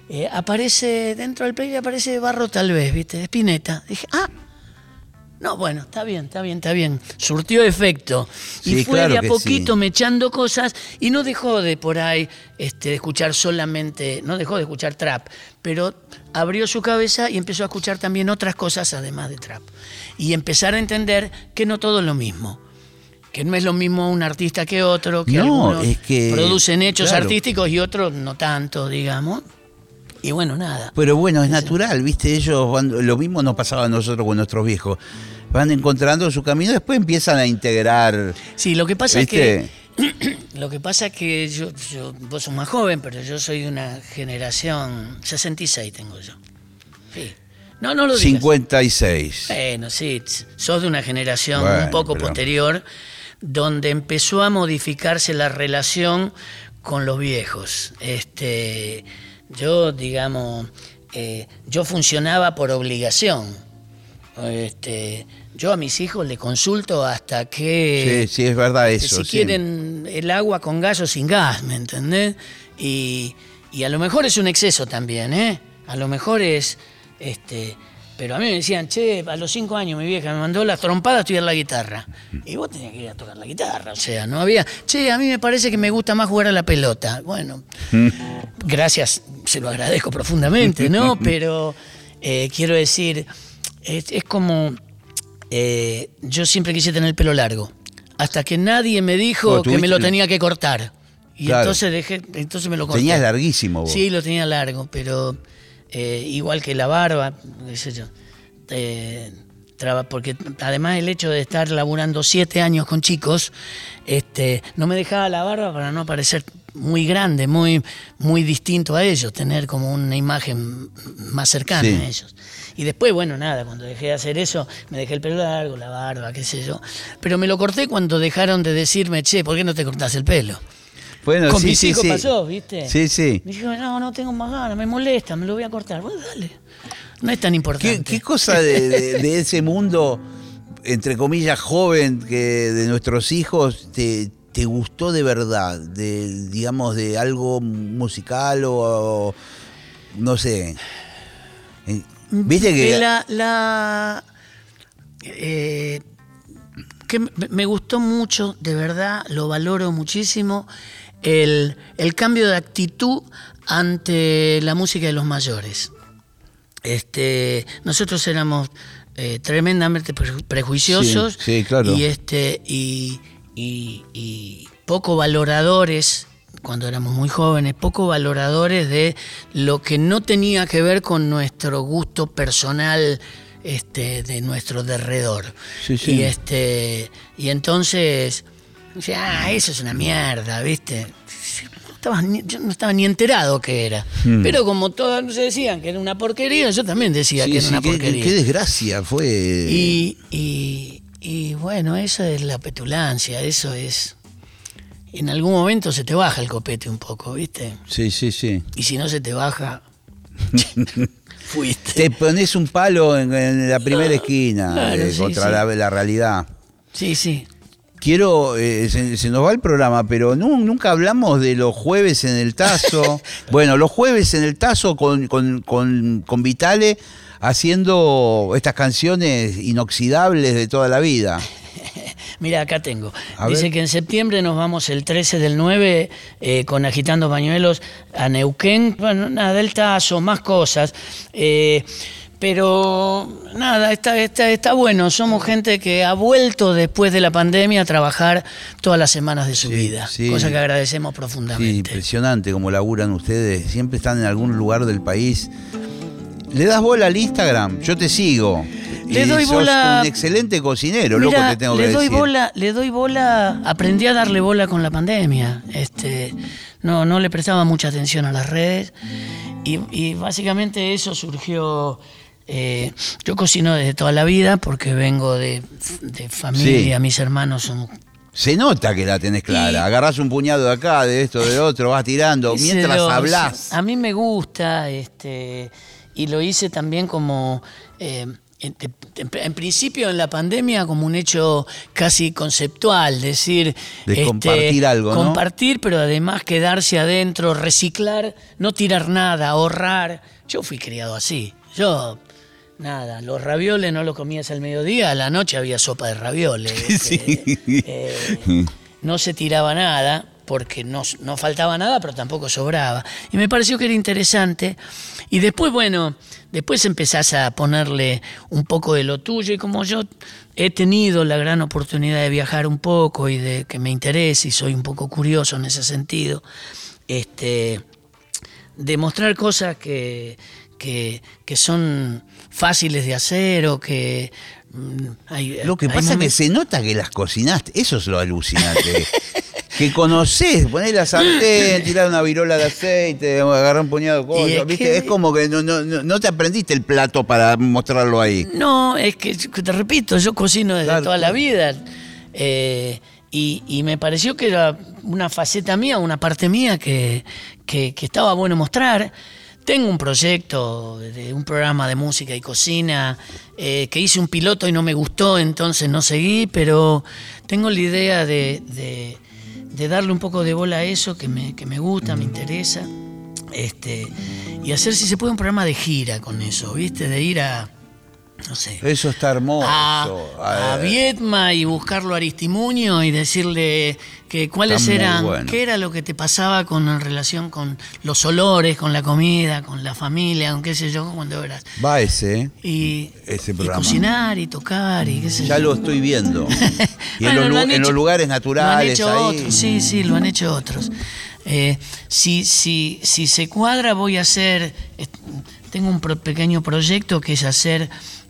eh, aparece dentro del play aparece Barro tal vez, ¿viste? Spinetta. Dije, ah, no, bueno, está bien, está bien, está bien. Surtió efecto. Y Sí, fue claro de a poquito sí. mechando cosas y no dejó de por ahí este, de escuchar solamente, no dejó de escuchar trap, pero abrió su cabeza y empezó a escuchar también otras cosas además de trap. Y empezar a entender que no todo es lo mismo. Que no es lo mismo un artista que otro, que No, algunos es que- producen hechos claro. artísticos y otros no tanto, digamos. Y bueno, nada. Pero bueno, es natural, ¿viste? Ellos van- lo mismo nos pasaba a nosotros con nuestros viejos. Van encontrando su camino, después empiezan a integrar. Sí, lo que pasa ¿Viste? es que lo que pasa es que yo, yo- vos sos más joven, pero yo soy de una generación 66 tengo yo. Sí. No, no lo digas. 56. Bueno, sí, sos de una generación Bueno, un poco pero- posterior donde empezó a modificarse la relación con los viejos. Este, yo, digamos, eh, yo funcionaba por obligación. Este, yo a mis hijos le consulto hasta que sí, sí, es verdad eso. si sí. quieren el agua con gas o sin gas, ¿me entendés? Y, y a lo mejor es un exceso también, ¿eh? A lo mejor es, este, pero a mí me decían, che, a los cinco años mi vieja me mandó la trompada a estudiar la guitarra. Y vos tenías que ir a tocar la guitarra, o sea, no había, che, a mí me parece que me gusta más jugar a la pelota. Bueno, gracias, se lo agradezco profundamente, ¿no? Pero eh, quiero decir, es, es como, eh, yo siempre quise tener el pelo largo, hasta que nadie me dijo que me lo tenía que cortar. Y Claro. entonces dejé, entonces me lo corté. Tenías larguísimo vos. Sí, lo tenía largo, pero eh, igual que la barba, qué sé yo. eh, porque además el hecho de estar laburando siete años con chicos, este, no me dejaba la barba para no parecer muy grande, muy, muy distinto a ellos, tener como una imagen más cercana Sí. a ellos. Y después, bueno, nada, cuando dejé de hacer eso, me dejé el pelo largo, la barba, qué sé yo. Pero me lo corté cuando dejaron de decirme, che, ¿por qué no te cortás el pelo? Bueno, Con sí, mis sí, hijos sí. pasó, ¿viste? Sí, sí. Me dijo, no, no tengo más ganas, me molesta, me lo voy a cortar. Bueno, dale. No es tan importante. ¿Qué, qué cosa de, de- de ese mundo, entre comillas, joven que de nuestros hijos, te, te gustó de verdad? De, digamos, de algo musical o, o no sé. Eh, Viste que... Que la, la- eh, que me gustó mucho, de verdad, lo valoro muchísimo, el, el cambio de actitud ante la música de los mayores. Este, nosotros éramos eh, tremendamente pre- prejuiciosos Sí, sí, claro. y este y, y- y poco valoradores cuando éramos muy jóvenes, poco valoradores de lo que no tenía que ver con nuestro gusto personal este, de nuestro derredor. Sí, sí. Y este y entonces ah, eso es una mierda, ¿viste? No estaba ni- yo no estaba ni enterado que era. Hmm. Pero como todos se decían que era una porquería, yo también decía Sí, que era sí, una qué, porquería. qué desgracia fue. Y, y- y bueno, eso es la petulancia, eso es... En algún momento se te baja el copete un poco, ¿viste? Sí, sí, sí. Y si no se te baja, fuiste. Te pones un palo en, en la primera esquina Claro, eh, sí, contra sí. La, la realidad. Sí, sí. Quiero, eh, se, se nos va el programa, pero nu- nunca hablamos de los jueves en el Tazo. bueno, los jueves en el Tazo con, con, con, con Vitale haciendo estas canciones inoxidables de toda la vida. Mira, acá tengo. A Dice ver. que en septiembre nos vamos el 13 del 9 eh, con Agitando Pañuelos a Neuquén. Bueno, nada, del Tazo, más cosas. Eh, pero nada, está, está, está bueno. Somos gente que ha vuelto después de la pandemia a trabajar todas las semanas de su Sí, vida. sí. Cosa que agradecemos Sí, profundamente. impresionante como laburan ustedes. Siempre están en algún lugar del país. ¿Le das bola al Instagram? Yo te sigo. Le Y doy sos bola- un excelente cocinero, loco te tengo le que doy decir. bola, le doy bola, aprendí a darle bola con la pandemia. Este, no, no le prestaba mucha atención a las redes y, y básicamente eso surgió. Eh, yo cocino desde toda la vida porque vengo de, de familia, Sí. mis hermanos son Se nota que la tenés clara. Y- Agarrás un puñado de acá, de esto, de otro, vas tirando. Mientras Celoso. hablas. A mí me gusta, este, y lo hice también como, eh, en, en- en principio en la pandemia, como un hecho casi conceptual, decir... este, De compartir algo, ¿no? Compartir, pero además quedarse adentro, reciclar, no tirar nada, ahorrar. Yo fui criado así. Yo... Nada, los ravioles no los comías al mediodía, a la noche había sopa de ravioles. este, eh, no se tiraba nada porque no, no faltaba nada, pero tampoco sobraba. Y me pareció que era interesante. Y después, bueno, después empezás a ponerle un poco de lo tuyo y como yo he tenido la gran oportunidad de viajar un poco y de que me interese y soy un poco curioso en ese sentido, este, de mostrar cosas que, que, que son fáciles de hacer o que... mm, hay- Lo que pasa es que se nota que las cocinaste. Eso es lo alucinante. que conocés, ponés la sartén, tirás una virola de aceite, agarrar un puñado de cosas. es ¿viste? que- Es como que no, no, no- no te aprendiste el plato para mostrarlo ahí. No, es que te repito, yo cocino desde Claro, toda la vida. eh, y, y me pareció que era una faceta mía, una parte mía que, que- que estaba bueno mostrar. Tengo un proyecto de un programa de música y cocina eh, que hice un piloto y no me gustó, entonces no seguí, pero tengo la idea de, darle un poco de bola a eso que me, que me gusta, me interesa. Este, y hacer si se puede un programa de gira con eso, ¿viste? De ir a, no sé, Eso está hermoso. a, a Viedma y buscarlo a Aristimuño y decirle que cuáles Está eran, bueno. qué era lo que te pasaba con en relación con los olores, con la comida, con la familia, con qué sé yo, cuando eras. Va ese, ¿eh? Y, Ese y programa. cocinar y tocar y qué sé Ya yo. lo estoy viendo. Y en, los, lo lugares Lo han naturales, hecho ahí. otros, sí, sí, lo han hecho otros. Eh, si, si, si se cuadra, voy a hacer. eh, Tengo un pro- pequeño proyecto que es hacer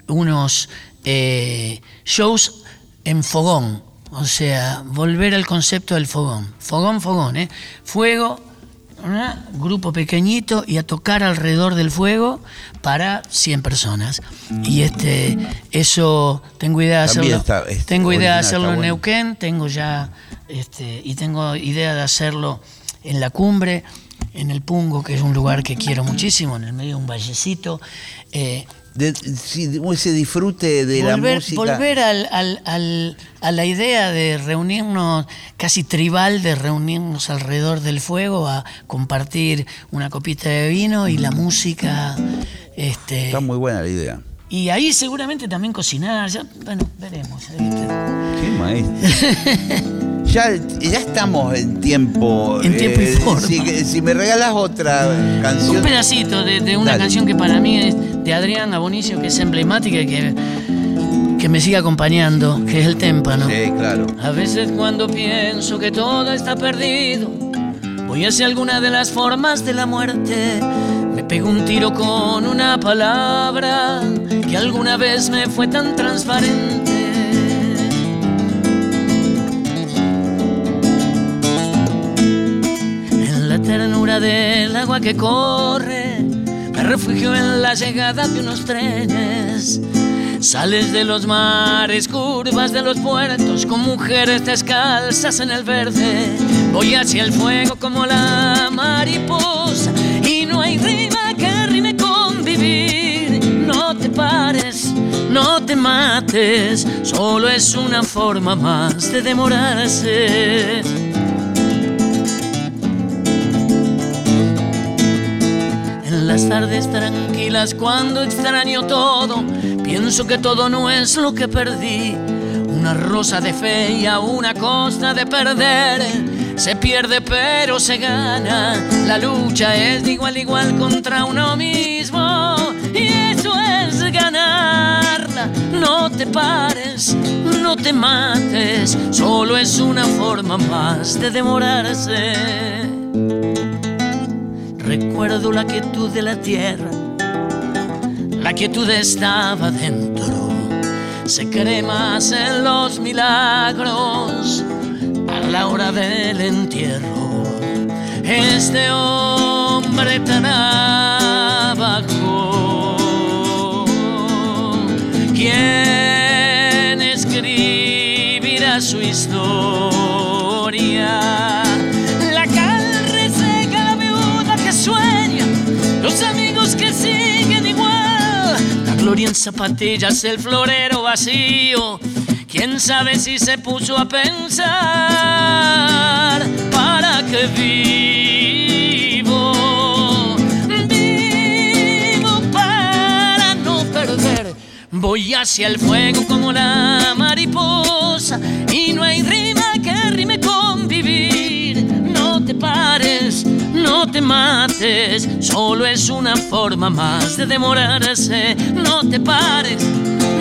unos eh, shows en fogón. O sea, volver al concepto del fogón. Fogón, fogón, ¿eh? Fuego, ¿verdad? grupo pequeñito y a tocar alrededor del fuego para 100 personas. Y este eso tengo idea de hacerlo. está- es tengo idea de hacerlo en bueno. Neuquén, tengo ya este y tengo idea de hacerlo en la cumbre, en el Pungo, que es un lugar que quiero muchísimo, en el medio de un vallecito. Eh, De- ese disfrute de la volver música. volver al- al- al- a la idea de reunirnos, casi tribal, de reunirnos alrededor del fuego, a compartir una copita de vino y la música. Este, Está muy buena la idea. y ahí seguramente también cocinar. ya- bueno, veremos. Qué maestro. Ya, ya estamos en tiempo. En tiempo y forma. Si, si me regalas otra canción. Un pedacito de, de una Dale. canción que para mí es de Adrián Abonicio, que es emblemática y que, que me sigue acompañando, que es el témpano. Sí, claro. A veces cuando pienso que todo está perdido, voy hacia alguna de las formas de la muerte. Me pego un tiro con una palabra que alguna vez me fue tan transparente. En la ternura del agua que corre, refugio en la llegada de unos trenes. Sales de los mares, curvas de los puertos, con mujeres descalzas en el verde. Voy hacia el fuego como la mariposa, y no hay rima que rime con vivir. No te pares, no te mates, solo es una forma más de demorarse. Las tardes tranquilas cuando extraño todo, pienso que todo no es lo que perdí. Una rosa de fe y a una costa de perder. Se pierde pero se gana. La lucha es de igual igual contra uno mismo. Y eso es ganarla. No te pares, no te mates. Solo es una forma más de demorarse. Recuerdo la quietud de la tierra, la quietud estaba dentro. Se cree más en los milagros a la hora del entierro. Este hombre tan abajo, ¿quién escribirá su historia? Gloria en zapatillas, el florero vacío. Quién sabe si se puso a pensar para qué vivo. Vivo para no perder. Voy hacia el fuego como la mariposa y no hay rima no te mates, solo es una forma más de demorarse. No te pares,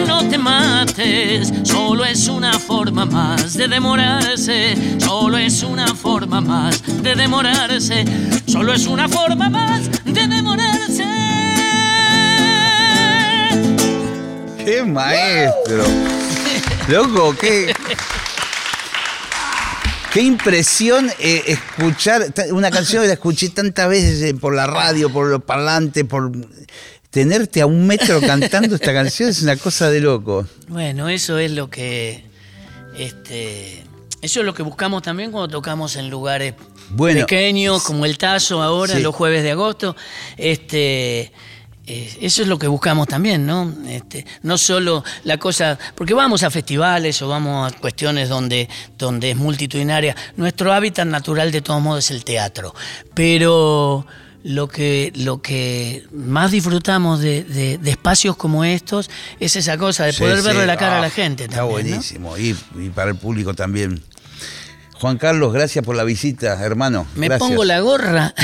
no te mates, solo es una forma más de demorarse. Solo es una forma más de demorarse. Solo es una forma más de demorarse. ¡Qué maestro! Loco, qué. Qué impresión eh, escuchar una canción que la escuché tantas veces eh, por la radio, por los parlantes, por tenerte a un metro cantando esta canción es una cosa de loco. Bueno, eso es lo que. Este, eso es lo que buscamos también cuando tocamos en lugares Bueno, pequeños, como el Tazo ahora, sí. los jueves de agosto. Este. Eh, Eso es lo que buscamos también, ¿no? Este, no solo la cosa, porque vamos a festivales o vamos a cuestiones donde, donde es multitudinaria. Nuestro hábitat natural de todos modos es el teatro, pero lo que, lo que más disfrutamos de, de- de espacios como estos es esa cosa de poder sí. verle la cara a Ah, la gente. Está también, ¿no? buenísimo. Y, y para el público también. Juan Carlos, gracias por la visita, hermano. Me Gracias. pongo la gorra.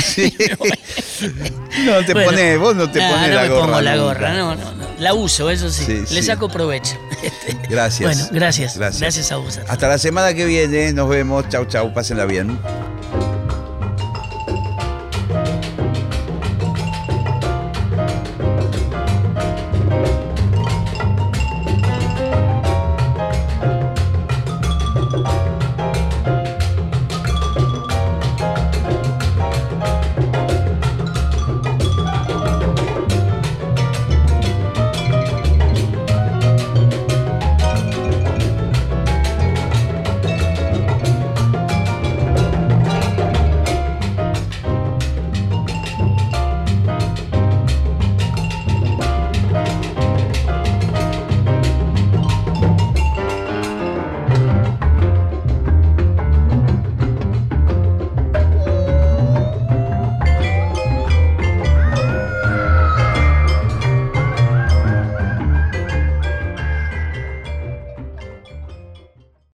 No te Bueno, pones, vos no te nah, pones no la me gorra. pongo la nunca. gorra, no, no, no. La uso, eso sí. Sí, Le sí. saco provecho. Gracias. Bueno, gracias. Gracias. Gracias a vos. Hasta la semana que viene, nos vemos. Chau, chau, pásenla bien.